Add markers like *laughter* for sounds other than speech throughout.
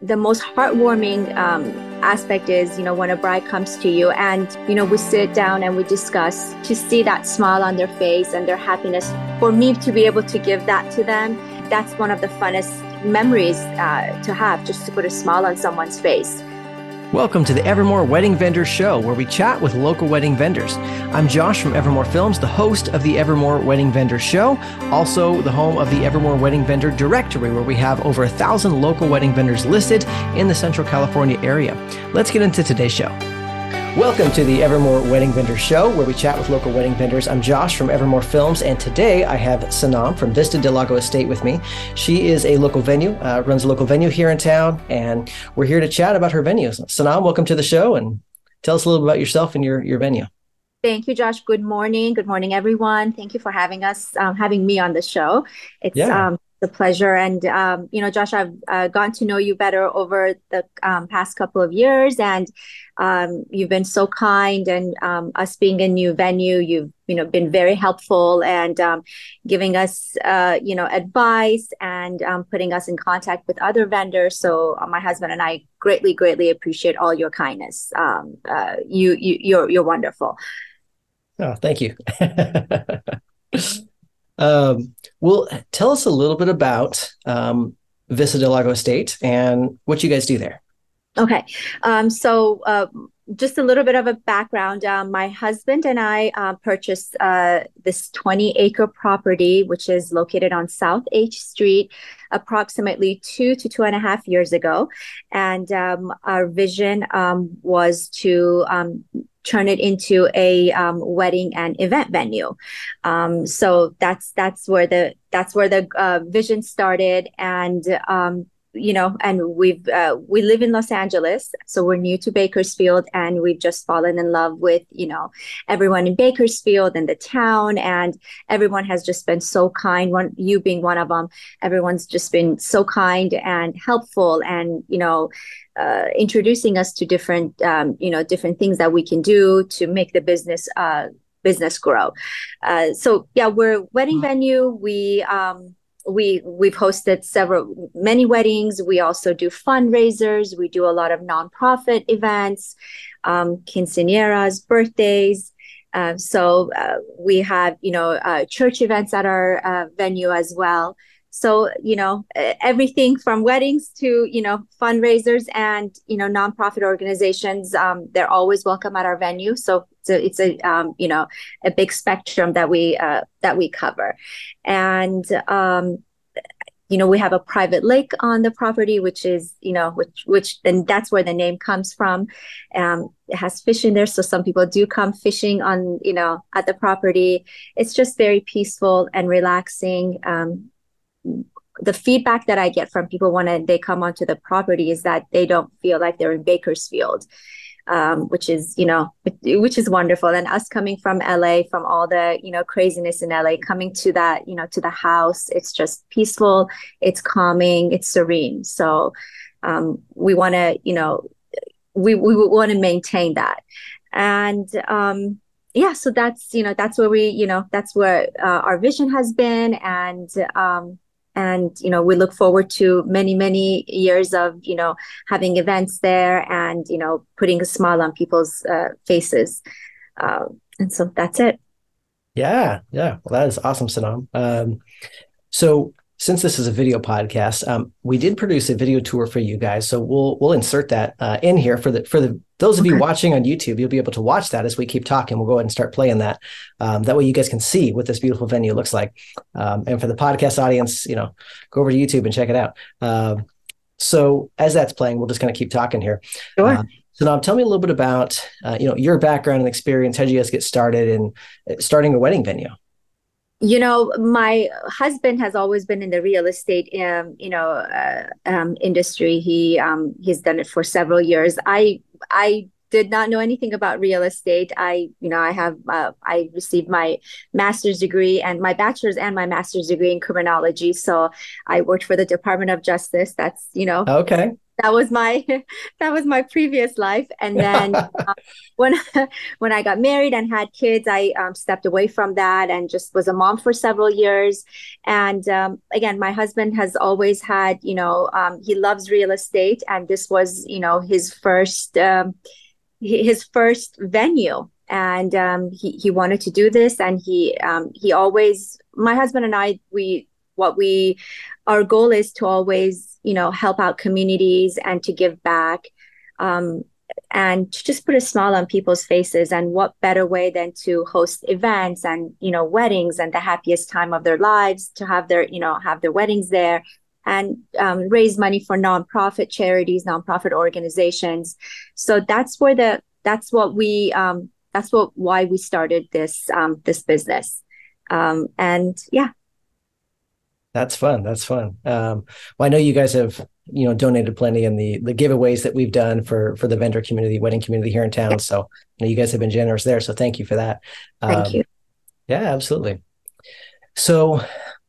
the most heartwarming um, aspect is, you know, when a bride comes to you and, you know, we sit down and we discuss to see that smile on their face and their happiness. For me to be able to give that to them, that's one of the funnest memories uh, to have, just to put a smile on someone's face. Welcome to the Evermoore Wedding Vendor Show, where we chat with local wedding vendors. I'm Josh from Evermoore Films, the host of the Evermoore Wedding Vendor Show, also the home of the Evermoore Wedding Vendor Directory, where we have over a thousand local wedding vendors listed in the Central California area. Let's get into today's show. Welcome to the Evermoore Wedding Vendor Show, where we chat with local wedding vendors. I'm Josh from Evermoore Films, and today I have Sanam from Vista Del Lago Estate with me. She is a local venue, uh, runs a local venue here in town, and we're here to chat about her venues. Sanam, welcome to the show, and tell us a little bit about yourself and your your venue. Thank you, Josh. Good morning. Good morning, everyone. Thank you for having us, um, having me on the show. It's yeah. um, the pleasure. And, um, you know, Josh, I've uh, gotten to know you better over the um, past couple of years. And um, you've been so kind. And um, us being a new venue, you've, you know, been very helpful and um, giving us, uh, you know, advice and um, putting us in contact with other vendors. So uh, my husband and I greatly, greatly appreciate all your kindness. Uh, you, you, you're, you're wonderful. Oh, thank you. *laughs* Um, well, tell us a little bit about um, Vista Del Lago Estate and what you guys do there. Okay. Um, so, uh, just a little bit of a background. Um, my husband and I uh, purchased uh, this 20 acre property, which is located on South H Street, approximately two to two and a half years ago. And um, our vision um, was to um, turn it into a um, wedding and event venue. Um, so that's that's where the that's where the uh, vision started, and you know, and we've uh, we live in Los Angeles, so we're new to Bakersfield, and we've just fallen in love with you know everyone in Bakersfield and the town, and everyone has just been so kind. One, you being one of them, everyone's just been so kind and helpful, and you know. Uh, introducing us to different, um, you know, different things that we can do to make the business uh, business grow. Uh, so yeah, we're wedding mm-hmm. venue. We um, we we've hosted several many weddings. We also do fundraisers. We do a lot of nonprofit events um, quinceañeras birthdays. Uh, so uh, we have you know uh, church events at our uh, venue as well so you know everything from weddings to you know fundraisers and you know nonprofit organizations um, they're always welcome at our venue. So it's a, it's a um, you know a big spectrum that we uh, that we cover. And um, you know we have a private lake on the property which is you know which which then that's where the name comes from. Um, it has fish in there so some people do come fishing on you know at the property. It's just very peaceful and relaxing. Um, the feedback that I get from people when they come onto the property is that they don't feel like they're in Bakersfield, um, which is you know which is wonderful. And us coming from LA, from all the you know craziness in LA, coming to that you know to the house, it's just peaceful, it's calming, it's serene. So um, we want to you know we we want to maintain that, and um, yeah so that's you know that's where we you know that's where uh, our vision has been and um and you know we look forward to many many years of you know having events there and you know putting a smile on people's uh, faces. Uh, and so that's it. Yeah yeah. Well that is awesome sanam. Um, so since this is a video podcast, um, we did produce a video tour for you guys, so we'll we'll insert that uh, in here for the for the those of okay. you watching on YouTube. You'll be able to watch that as we keep talking. We'll go ahead and start playing that. Um, that way, you guys can see what this beautiful venue looks like. Um, and for the podcast audience, you know, go over to YouTube and check it out. Um, so as that's playing, we'll just kind of keep talking here. Sure. Uh, so now, tell me a little bit about uh, you know your background and experience. How did you guys get started in uh, starting a wedding venue? You know my husband has always been in the real estate um, you know uh, um, industry. He um, he's done it for several years. I i did not know anything about real estate. I you know i have uh, i received my master's degree and my bachelor's and my master's degree in criminology. So i worked for the department of justice. That's you know okay that was my *laughs* that was my previous life. And then *laughs* uh, when *laughs* when i got married and had kids i um, stepped away from that and just was a mom for several years. And um, again my husband has always had you know um, he loves real estate. And this was you know his first um, his first venue. And um, he, he wanted to do this. And he um, he always my husband and i we what we our goal is to always you know help out communities and to give back um, and to just put a smile on people's faces and what better way than to host events and you know weddings and the happiest time of their lives to have their you know have their weddings there and um, raise money for nonprofit charities nonprofit organizations. So that's where the that's what we um, that's what why we started this um, this business. Um, and yeah that's fun. That's fun. Um, well, I know you guys have you know donated plenty in the the giveaways that we've done for for the vendor community, wedding community here in town. So you, know, you guys have been generous there. So thank you for that. Thank um, you. Yeah, absolutely. So,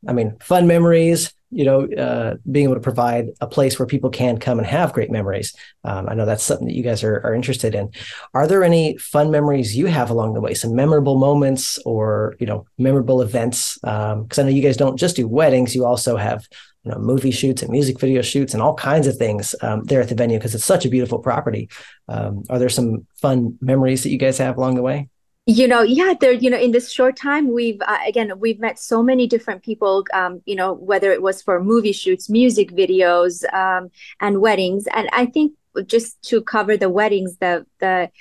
I mean, fun memories you know, uh, being able to provide a place where people can come and have great memories. Um, I know that's something that you guys are, are interested in. Are there any fun memories you have along the way? Some memorable moments or, you know, memorable events? Because um, I know you guys don't just do weddings, you also have, you know, movie shoots and music video shoots and all kinds of things um, there at the venue because it's such a beautiful property. Um, are there some fun memories that you guys have along the way? You know yeah there you know in this short time we've uh, again we've met so many different people um, you know whether it was for movie shoots music videos um, and weddings. And i think just to cover the weddings the the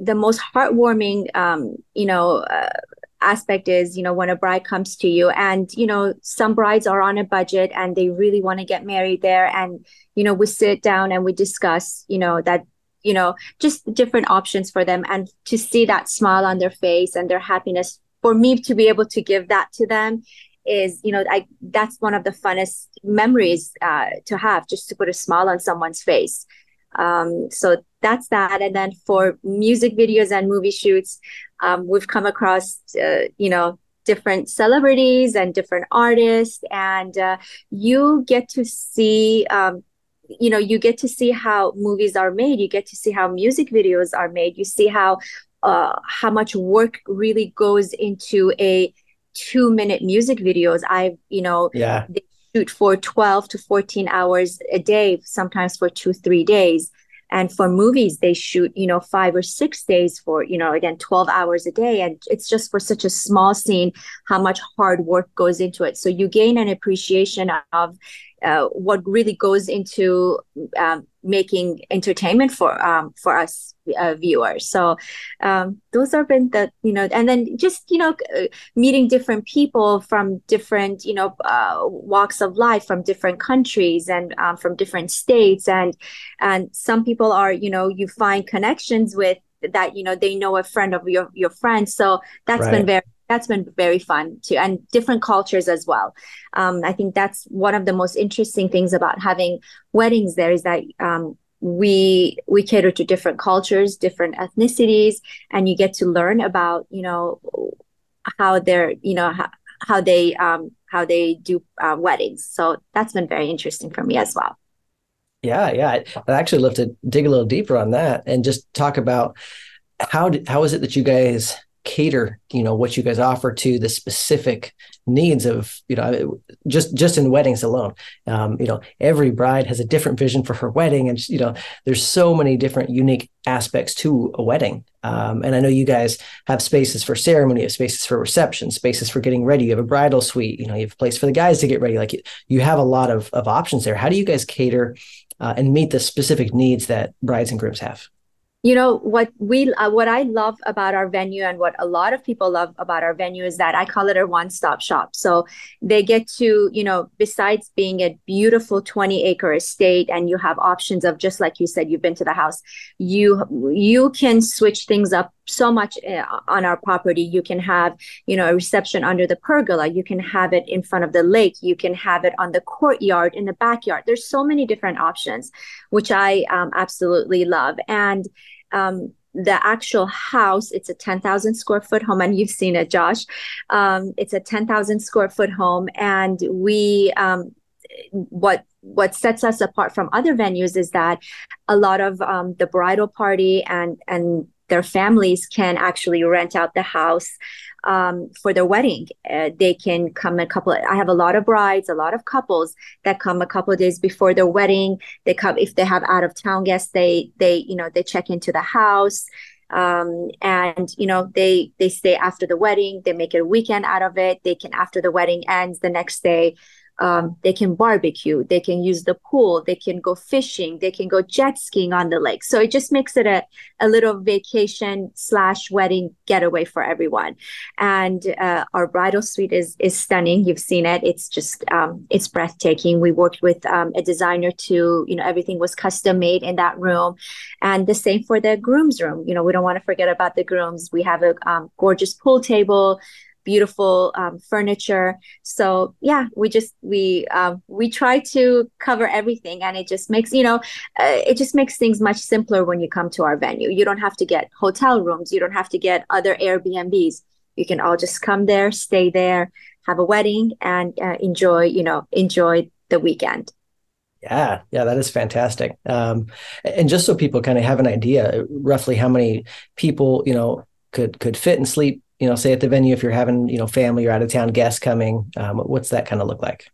the most heartwarming um, you know uh, aspect is you know when a bride comes to you and you know some brides are on a budget and they really want to get married there. And you know we sit down and we discuss you know that you know just different options for them and to see that smile on their face and their happiness. For me to be able to give that to them is you know i that's one of the funnest memories uh, to have just to put a smile on someone's face. Um, so that's that. And then for music videos and movie shoots um, we've come across uh, you know different celebrities and different artists. And uh, you get to see um, you know you get to see how movies are made you get to see how music videos are made you see how uh, how much work really goes into a two minute music videos. I you know yeah. they shoot for 12 to 14 hours a day sometimes for two three days. And for movies they shoot you know five or six days for you know again 12 hours a day. And it's just for such a small scene how much hard work goes into it. So you gain an appreciation of uh, what really goes into um, making entertainment for um, for us uh, viewers. So um, those have been the you know, and then just you know, uh, meeting different people from different you know uh, walks of life, from different countries and um, from different states, and and some people are you know you find connections with that you know they know a friend of your your friend. So that's right. been very that's been very fun too and different cultures as well. Um, i think that's one of the most interesting things about having weddings there is that um, we we cater to different cultures different ethnicities and you get to learn about you know how they're you know how, how they um how they do uh, weddings. So that's been very interesting for me as well. Yeah yeah. I'd actually love to dig a little deeper on that and just talk about how how is it that you guys cater you know what you guys offer to the specific needs of you know just just in weddings alone. Um, you know every bride has a different vision for her wedding and you know there's so many different unique aspects to a wedding. Um, and i know you guys have spaces for ceremony you have spaces for reception spaces for getting ready. You have a bridal suite you know you have a place for the guys to get ready. Like you have a lot of, of options there. How do you guys cater uh, and meet the specific needs that brides and grooms have you know what we uh, what i love about our venue and what a lot of people love about our venue is that i call it a one-stop shop. So they get to you know besides being a beautiful 20 acre estate and you have options of just like you said you've been to the house you you can switch things up so much uh, on our property. You can have you know a reception under the pergola. You can have it in front of the lake. You can have it on the courtyard in the backyard. There's so many different options which i um, absolutely love. And um, the actual house it's a 10,000 square foot home and you've seen it Josh. Um, it's a 10,000 square foot home and we um, what what sets us apart from other venues is that a lot of um, the bridal party and and their families can actually rent out the house um, for their wedding. Uh, they can come a couple. I have a lot of brides, a lot of couples that come a couple of days before their wedding. They come if they have out of town guests. They they you know they check into the house um, and you know they they stay after the wedding they make a weekend out of it they can after the wedding ends the next day um, they can barbecue they can use the pool they can go fishing they can go jet skiing on the lake. So it just makes it a, a little vacation slash wedding getaway for everyone. And uh, our bridal suite is is stunning. You've seen it. It's just um, it's breathtaking. We worked with um, a designer to you know everything was custom made in that room. And the same for the groom's room. You know we don't want to forget about the grooms. We have a um, gorgeous pool table beautiful um, furniture. So yeah, we just we um, we try to cover everything, and it just makes you know uh, it just makes things much simpler when you come to our venue. You don't have to get hotel rooms. You don't have to get other Airbnbs. You can all just come there, stay there, have a wedding, and uh, enjoy you know enjoy the weekend. Yeah, yeah, that is fantastic. Um, and just so people kind of have an idea, roughly how many people you know could could fit and sleep you know, say at the venue if you're having, you know, family or out of town guests coming, um, what's that kind of look like?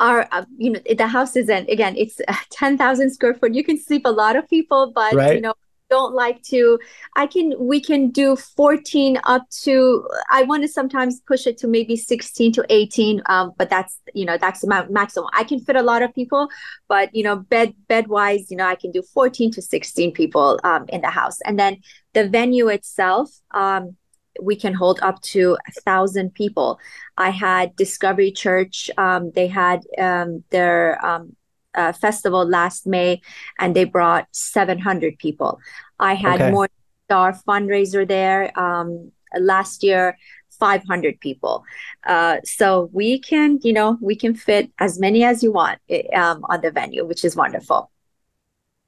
Our, uh, you know, the house isn't again, it's uh, *laughs* ten thousand square foot. You can sleep a lot of people, but right. you know, don't like to. I can, we can do fourteen up to. I want to sometimes push it to maybe sixteen to eighteen, um, but that's you know that's the maximum. I can fit a lot of people, but you know, bed bed wise, you know, I can do fourteen to sixteen people um, in the house, and then the venue itself. Um, we can hold up to a thousand people. I had Discovery Church. Um, they had um, their um, uh, festival last May, and they brought 700 people. I had okay. more star fundraiser there um, last year. 500 people uh, so we can you know we can fit as many as you want eh, um, on the venue which is wonderful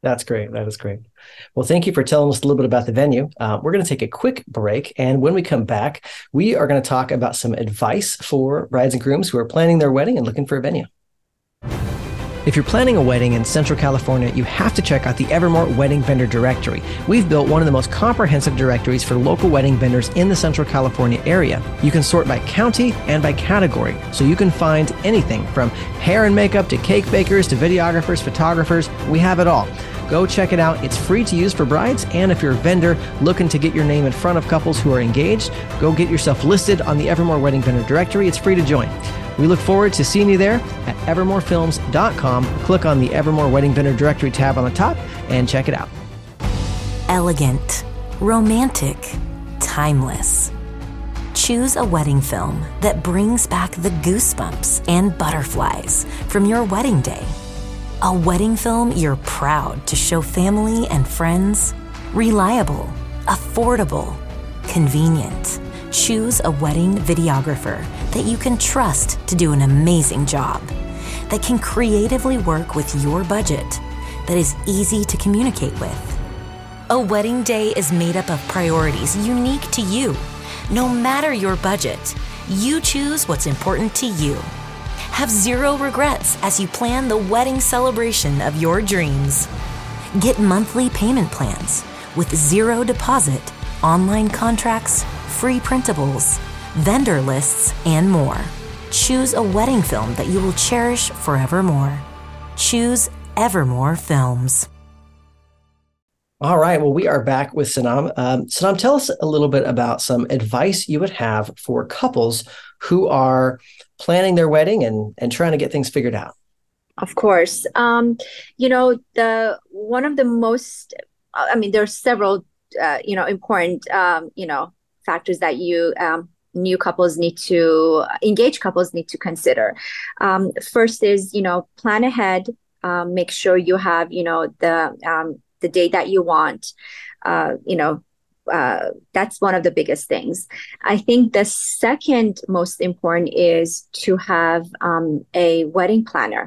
that's great. That is great. Well, thank you for telling us a little bit about the venue. Uh, we're going to take a quick break. And when we come back, we are going to talk about some advice for brides and grooms who are planning their wedding and looking for a venue. If you're planning a wedding in Central California, you have to check out the Evermoore Wedding Vendor Directory. We've built one of the most comprehensive directories for local wedding vendors in the Central California area. You can sort by county and by category, so you can find anything from hair and makeup to cake bakers to videographers, photographers. We have it all. Go check it out. It's free to use for brides, and if you're a vendor looking to get your name in front of couples who are engaged, go get yourself listed on the Evermoore Wedding Vendor Directory. It's free to join. We look forward to seeing you there at evermoorefilms.com. Click on the Evermoore Wedding Vendor Directory tab on the top and check it out. Elegant, romantic, timeless. Choose a wedding film that brings back the goosebumps and butterflies from your wedding day. A wedding film you're proud to show family and friends. Reliable, affordable, convenient choose a wedding videographer that you can trust to do an amazing job, that can creatively work with your budget, that is easy to communicate with. A wedding day is made up of priorities unique to you. No matter your budget, you choose what's important to you. Have zero regrets as you plan the wedding celebration of your dreams. Get monthly payment plans with zero deposit, online contracts, free printables, vendor lists, and more. Choose a wedding film that you will cherish forevermore. Choose Evermoore Films. All right. Well, we are back with Sanam. Um, Sanam, tell us a little bit about some advice you would have for couples who are planning their wedding and, and trying to get things figured out. Of course. Um, you know, the one of the most, I mean, there are several, uh, you know, important, um, you know, factors that you um, new couples need to engage couples need to consider um, first is you know plan ahead um, make sure you have you know the um, the date that you want uh, you know uh, that's one of the biggest things i think the second most important is to have um, a wedding planner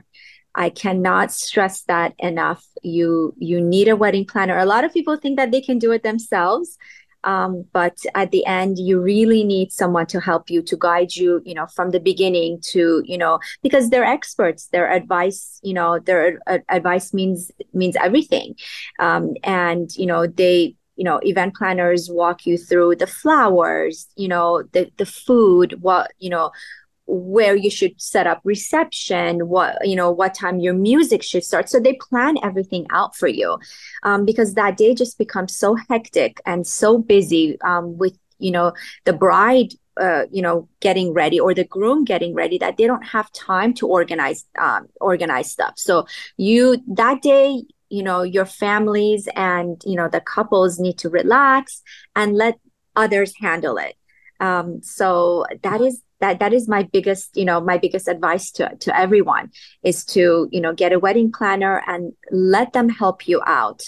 I cannot stress that enough. You you need a wedding planner. A lot of people think that they can do it themselves, um, but at the end you really need someone to help you to guide you you know from the beginning to you know because they're experts. Their advice you know their uh, advice means means everything. Um, and you know they you know event planners walk you through the flowers you know the the food what you know where you should set up reception what you know what time your music should start. So they plan everything out for you um, because that day just becomes so hectic and so busy um, with you know the bride uh, you know getting ready or the groom getting ready that they don't have time to organize um, organize stuff. So you that day you know your families and you know the couples need to relax and let others handle it. Um, so that is that that is my biggest you know my biggest advice to to everyone is to you know get a wedding planner and let them help you out.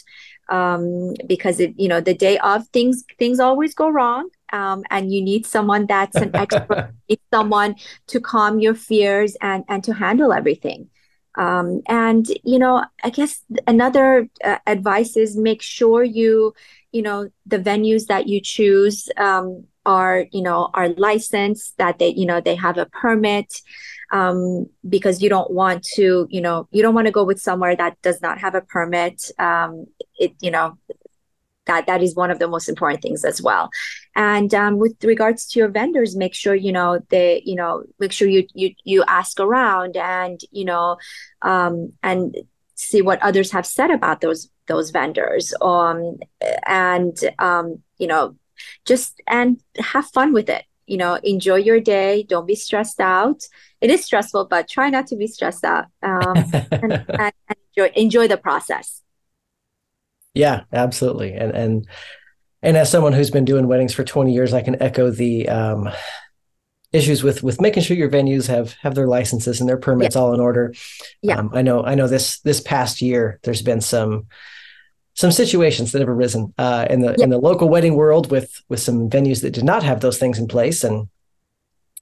Um, because it you know the day of things things always go wrong. Um, and you need someone that's an *laughs* expert someone to calm your fears and and to handle everything um, and you know i guess another uh, advice is make sure you you know the venues that you choose um, are you know are licensed that they you know they have a permit um, because you don't want to you know you don't want to go with somewhere that does not have a permit. Um, it you know that that is one of the most important things as well. And um, with regards to your vendors make sure you know they you know make sure you you you ask around and you know um, and see what others have said about those those vendors. Um and um you know just and have fun with it. You know enjoy your day. Don't be stressed out. It is stressful but try not to be stressed out. Um, and, *laughs* and, enjoy enjoy the process yeah absolutely. And and and as someone who's been doing weddings for 20 years i can echo the um, issues with with making sure your venues have have their licenses and their permits yeah. all in order. Yeah. Um, i know i know this this past year there's been some some situations that have arisen uh, in the in the local wedding world with with some venues that did not have those things in place. And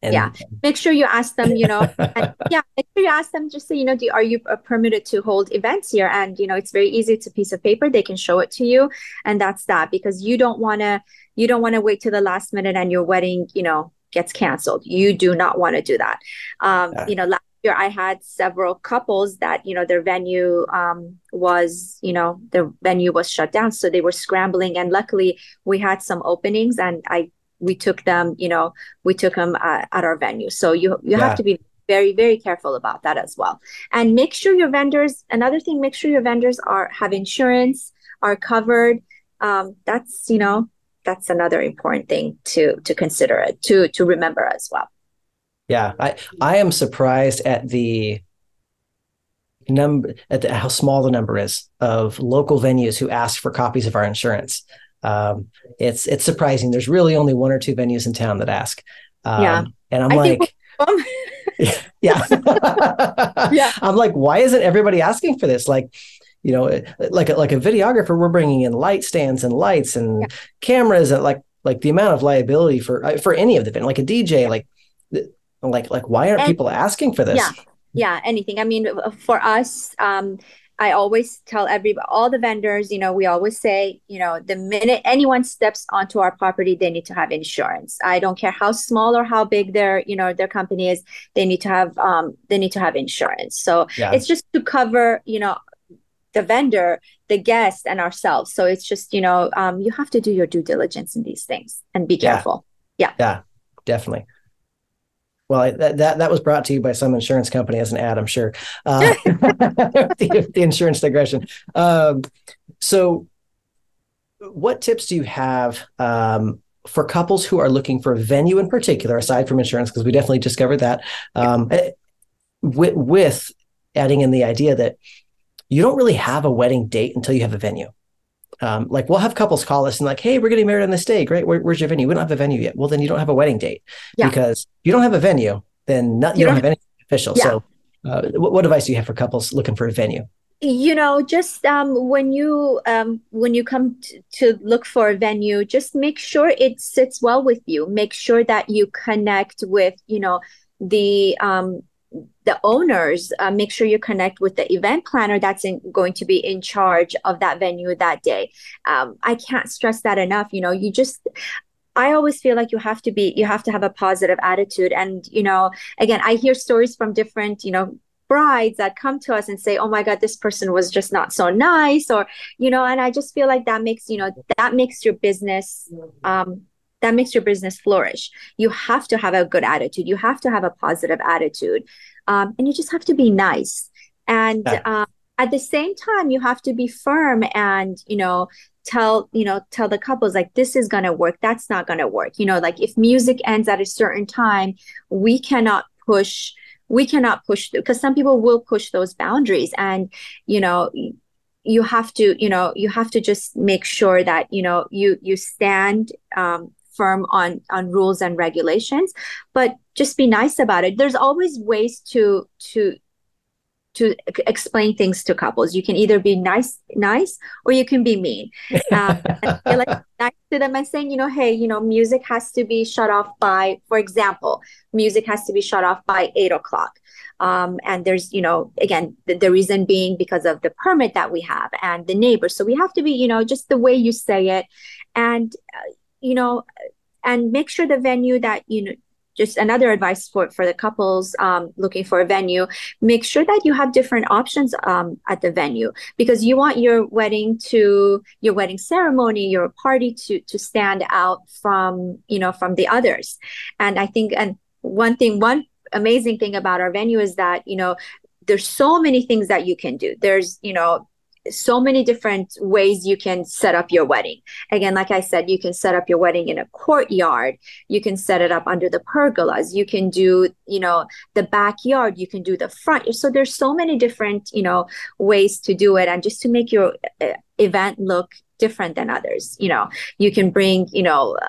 and, yeah. Make sure you ask them you know *laughs* and, yeah make sure you ask them just say you know do, are you uh, permitted to hold events here? And you know it's very easy it's a piece of paper they can show it to you and that's that because you don't want to you don't want to wait to the last minute and your wedding you know gets canceled. You do not want to do that. Um yeah. you know last year I had several couples that you know their venue um, was you know the venue was shut down, so they were scrambling, and luckily we had some openings, and I we took them you know we took them uh, at our venue. So you you yeah. have to be very very careful about that as well, and make sure your vendors. Another thing, make sure your vendors are have insurance, are covered. Um, that's you know that's another important thing to to consider it to to remember as well. Yeah, I I am surprised at the number at the, how small the number is of local venues who ask for copies of our insurance. Um, it's it's surprising. There's really only one or two venues in town that ask. Um, yeah, and I'm I like. *laughs* yeah. *laughs* yeah. I'm like, why isn't everybody asking for this? Like, you know, like a, like a videographer, we're bringing in light stands and lights and yeah. cameras and like like the amount of liability for uh, for any of the like a DJ, like like like why aren't and, people asking for this yeah yeah anything i mean for us um I always tell every all the vendors, you know, we always say, you know, the minute anyone steps onto our property, they need to have insurance. I don't care how small or how big their, you know, their company is, they need to have um they need to have insurance. So yeah. it's just to cover, you know, the vendor, the guest, and ourselves. So it's just, you know, um, you have to do your due diligence in these things and be careful. Yeah. Yeah, definitely. Well, that, that that was brought to you by some insurance company as an ad, I'm sure. Uh, *laughs* *laughs* the, the, insurance digression. Um, so, what tips do you have um, for couples who are looking for a venue in particular, aside from insurance? Because we definitely discovered that. Um, eh, with, with adding in the idea that you don't really have a wedding date until you have a venue. Um, like we'll have couples call us and like, hey, we're getting married on this day. Great. Where, where's your venue? We don't have a venue yet. Well, then you don't have a wedding date yeah. because you don't have a venue. Then not, you, you don't, have, have anything official. Yeah. So, uh, what, what advice do you have for couples looking for a venue? you know just um, when you um, when you come t- to look for a venue just make sure it sits well with you make sure that you connect with you know the um, the owners uh, make sure you connect with the event planner that's in, going to be in charge of that venue that day um, i can't stress that enough you know you just I always feel like you have to be, you have to have a positive attitude. And, you know, again, I hear stories from different, you know, brides that come to us and say, oh my God, this person was just not so nice. Or, you know, and I just feel like that makes, you know, that makes your business, um, that makes your business flourish. You have to have a good attitude. You have to have a positive attitude. Um, and you just have to be nice. And, yeah. uh, at the same time you have to be firm and you know tell you know tell the couples like this is going to work that's not going to work you know like if music ends at a certain time we cannot push we cannot push because some people will push those boundaries and you know you have to you know you have to just make sure that you know you you stand um, firm on on rules and regulations but just be nice about it there's always ways to to to explain things to couples. You can either be nice, nice, or you can be mean. *laughs* Um, like nice to them and saying, you know, hey, you know, music has to be shut off by, for example, music has to be shut off by eight o'clock. Um, and there's, you know, again, the, the, reason being because of the permit that we have and the neighbors. So we have to be, you know, just the way you say it, and uh, you know, and make sure the venue that you know just another advice for for the couples um, looking for a venue make sure that you have different options um, at the venue because you want your wedding to your wedding ceremony your party to to stand out from you know from the others. And i think and one thing one amazing thing about our venue is that you know there's so many things that you can do. There's you know so many different ways you can set up your wedding. Again, like I said, you can set up your wedding in a courtyard. You can set it up under the pergolas. You can do, you know, the backyard. You can do the front. So there's so many different, you know, ways to do it, and just to make your uh, event look different than others. You know, you can bring, you know. Uh,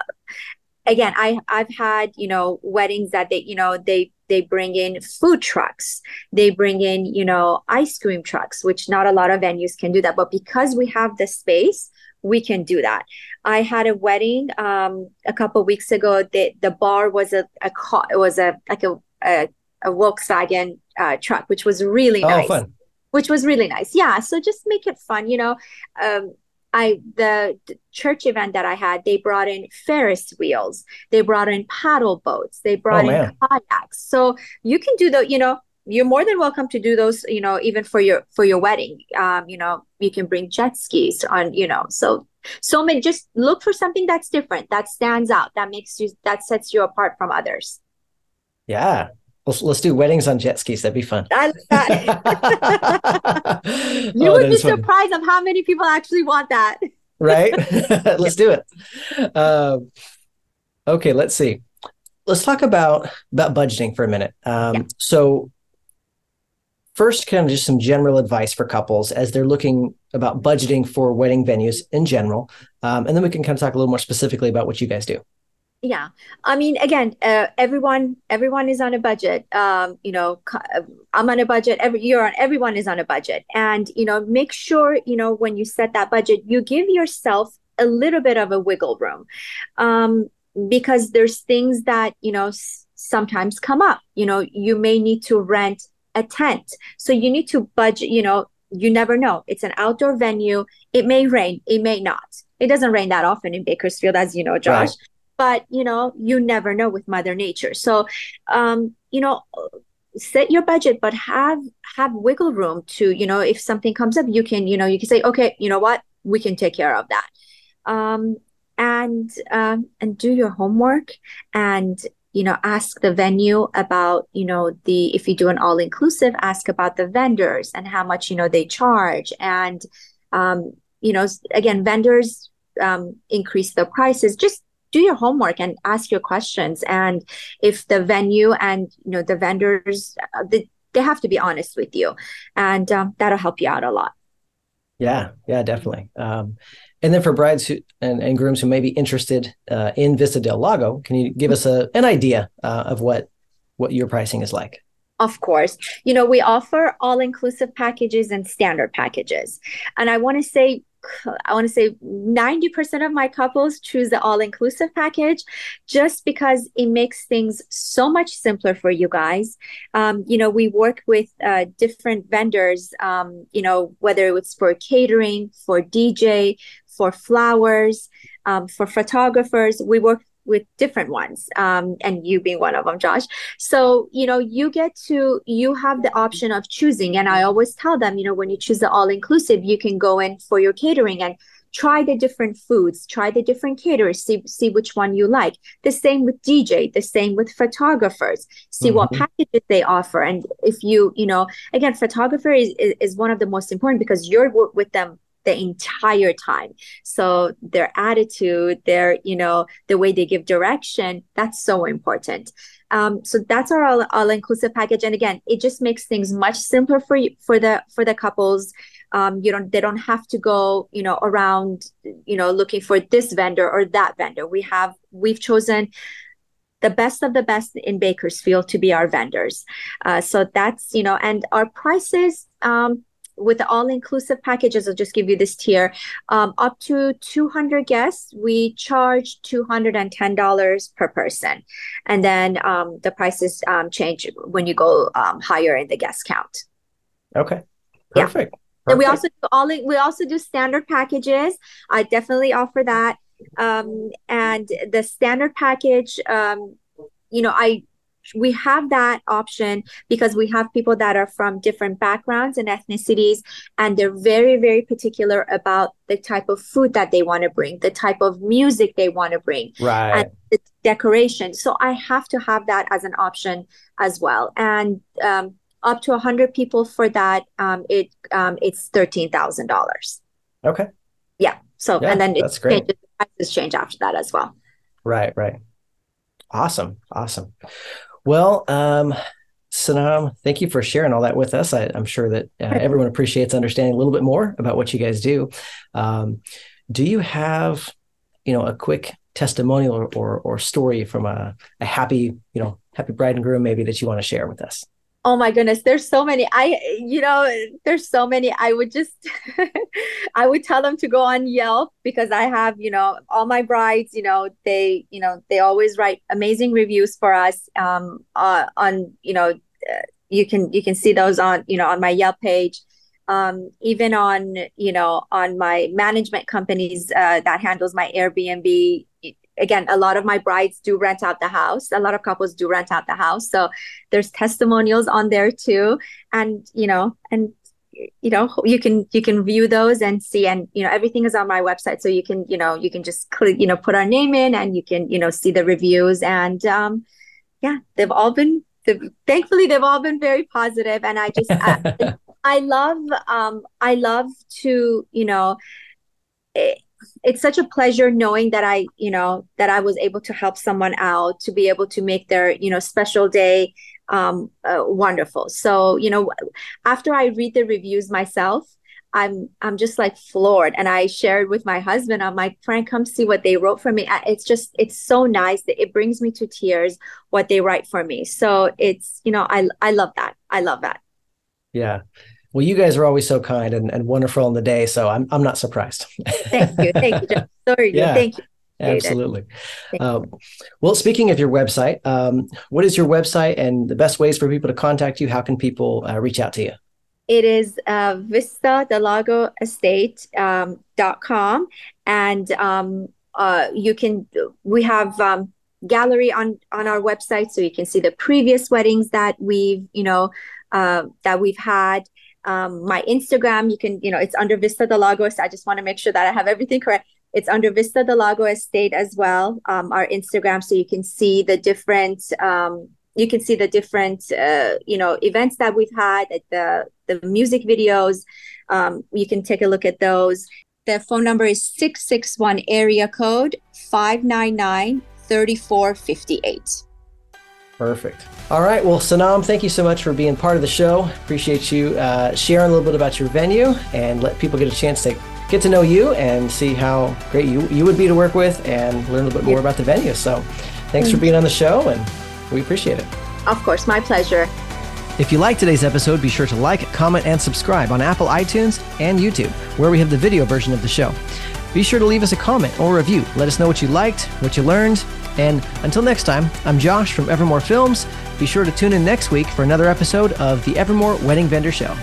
again i i've had you know weddings that they you know they they bring in food trucks. They bring in you know ice cream trucks which not a lot of venues can do that. But because we have the space we can do that. I had a wedding um, a couple weeks ago. The, the bar was a, a car it was a like a, a, a volkswagen uh, truck which was really oh, nice. fun. which was really nice. Yeah so just make it fun you know um, I the, church event that I had, they brought in Ferris wheels, they brought in paddle boats, they brought oh, in man. kayaks. So you can do the, you know, you're more than welcome to do those, you know, even for your for your wedding. Um, you know, you can bring jet skis on, you know, so so many just look for something that's different, that stands out, that makes you that sets you apart from others. Yeah, Let's, let's do weddings on jet skis. That'd be fun. *laughs* you oh, would be surprised of how many people actually want that. *laughs* right? *laughs* let's do it. Um, okay, let's see. Let's talk about about budgeting for a minute. Um, yeah. So, first, kind of just some general advice for couples as they're looking about budgeting for wedding venues in general, um, and then we can kind of talk a little more specifically about what you guys do yeah. I mean again uh, everyone everyone is on a budget. Um, you know i'm on a budget. Every year on everyone is on a budget. And you know make sure you know when you set that budget you give yourself a little bit of a wiggle room. Um, because there's things that you know s- sometimes come up. You know you may need to rent a tent. So you need to budget you know you never know. It's an outdoor venue. It may rain. It may not. It doesn't rain that often in bakersfield as you know josh. Right but you know you never know with mother nature. So um you know set your budget but have have wiggle room to you know if something comes up you can you know you can say okay you know what? We can take care of that. Um and um and do your homework and you know ask the venue about you know the if you do an all inclusive ask about the vendors and how much you know they charge. And um you know again vendors um increase the prices. Just do your homework and ask your questions. And if the venue and you know the vendors uh, the, they have to be honest with you. And um, that'll help you out a lot. Yeah. Yeah definitely. Um, and then for brides who, and, and grooms who may be interested uh, in vista del lago can you give us a, an idea uh, of what what your pricing is like? Of course. You know we offer all inclusive packages and standard packages. And i want to say I want to say 90% of my couples choose the all inclusive package just because it makes things so much simpler for you guys. Um, you know, we work with uh, different vendors, um, you know, whether it's for catering, for DJ, for flowers, um, for photographers. We work with different ones um, and you being one of them josh. So you know you get to you have the option of choosing and i always tell them you know when you choose the all inclusive you can go in for your catering and try the different foods try the different caterers see see which one you like. The same with dj the same with photographers. See mm-hmm. what packages they offer and if you you know again photographer is, is, is one of the most important because you're with them the entire time. So their attitude their you know the way they give direction that's so important. Um, so that's our all, all inclusive package. And again it just makes things much simpler for you for the for the couples. Um, you don't they don't have to go you know around you know looking for this vendor or that vendor. We have we've chosen the best of the best in bakersfield to be our vendors. Uh, so that's you know and our prices um, with the all-inclusive packages, I'll just give you this tier. Um, up to 200 guests, we charge $210 per person. And then um, the prices um, change when you go um, higher in the guest count. Okay. Perfect. Yeah. And we also do all we also do standard packages. I definitely offer that. Um, and the standard package, um, you know, I we have that option because we have people that are from different backgrounds and ethnicities and they're very very particular about the type of food that they want to bring the type of music they want to bring right. and the decoration. So i have to have that as an option as well. And um, up to 100 people for that um, it um, it's $13000 okay. Yeah. So yeah, and then that's it great. changes, prices change after that as well. Right right. Awesome awesome well, um, Sanam, thank you for sharing all that with us. I, am sure that uh, *laughs* everyone appreciates understanding a little bit more about what you guys do. Um, do you have, you know, a quick testimonial or, or, or story from a, a happy, you know, happy bride and groom maybe that you want to share with us? Oh my goodness there's so many i you know there's so many i would just *laughs* i would tell them to go on yelp because i have you know all my brides you know they you know they always write amazing reviews for us um uh, on you know uh, you can you can see those on you know on my yelp page. Um even on you know on my management companies uh, that handles my airbnb again a lot of my brides do rent out the house. A lot of couples do rent out the house. So there's testimonials on there too. And you know and you know you can you can view those and see. And you know everything is on my website. So you can you know you can just click you know put our name in and you can you know see the reviews. And um yeah they've all been they've, thankfully they've all been very positive. And i just I, *laughs* I love um i love to you know it, it's such a pleasure knowing that I, you know, that I was able to help someone out to be able to make their, you know, special day um, uh, wonderful. So, you know, after I read the reviews myself, I'm I'm just like floored, and I shared with my husband. I'm like, Frank, come see what they wrote for me. It's just it's so nice that it brings me to tears what they write for me. So it's you know I I love that. I love that. Yeah, well, you guys are always so kind and, and wonderful in the day, so I'm I'm not surprised. thank you, thank you, *laughs* Sorry, yeah, thank you. Absolutely. Um, well, speaking of your website, um, what is your website and the best ways for people to contact you? How can people uh, reach out to you? It is uh, Vista Estate um, dot com, and um, uh, you can. We have um, gallery on on our website, so you can see the previous weddings that we've you know uh, that we've had um, my Instagram, you can, you know, it's under Vista del Lago. I just want to make sure that I have everything correct. It's under Vista del Lago Estate as well, um, our Instagram, so you can see the different, um, you can see the different, uh, you know, events that we've had, the the music videos. Um, you can take a look at those. The phone number is 661 area code 599 3458. Perfect. All right. Well, Sanam, thank you so much for being part of the show. Appreciate you uh, sharing a little bit about your venue and let people get a chance to get to know you and see how great you, you would be to work with and learn a little bit more about the venue. So thanks for being on the show and we appreciate it. Of course. My pleasure. If you like today's episode, be sure to like, comment, and subscribe on Apple iTunes and YouTube, where we have the video version of the show. Be sure to leave us a comment or review. Let us know what you liked, what you learned. And until next time, I'm Josh from Evermoore Films. Be sure to tune in next week for another episode of the Evermoore Wedding Vendor Show.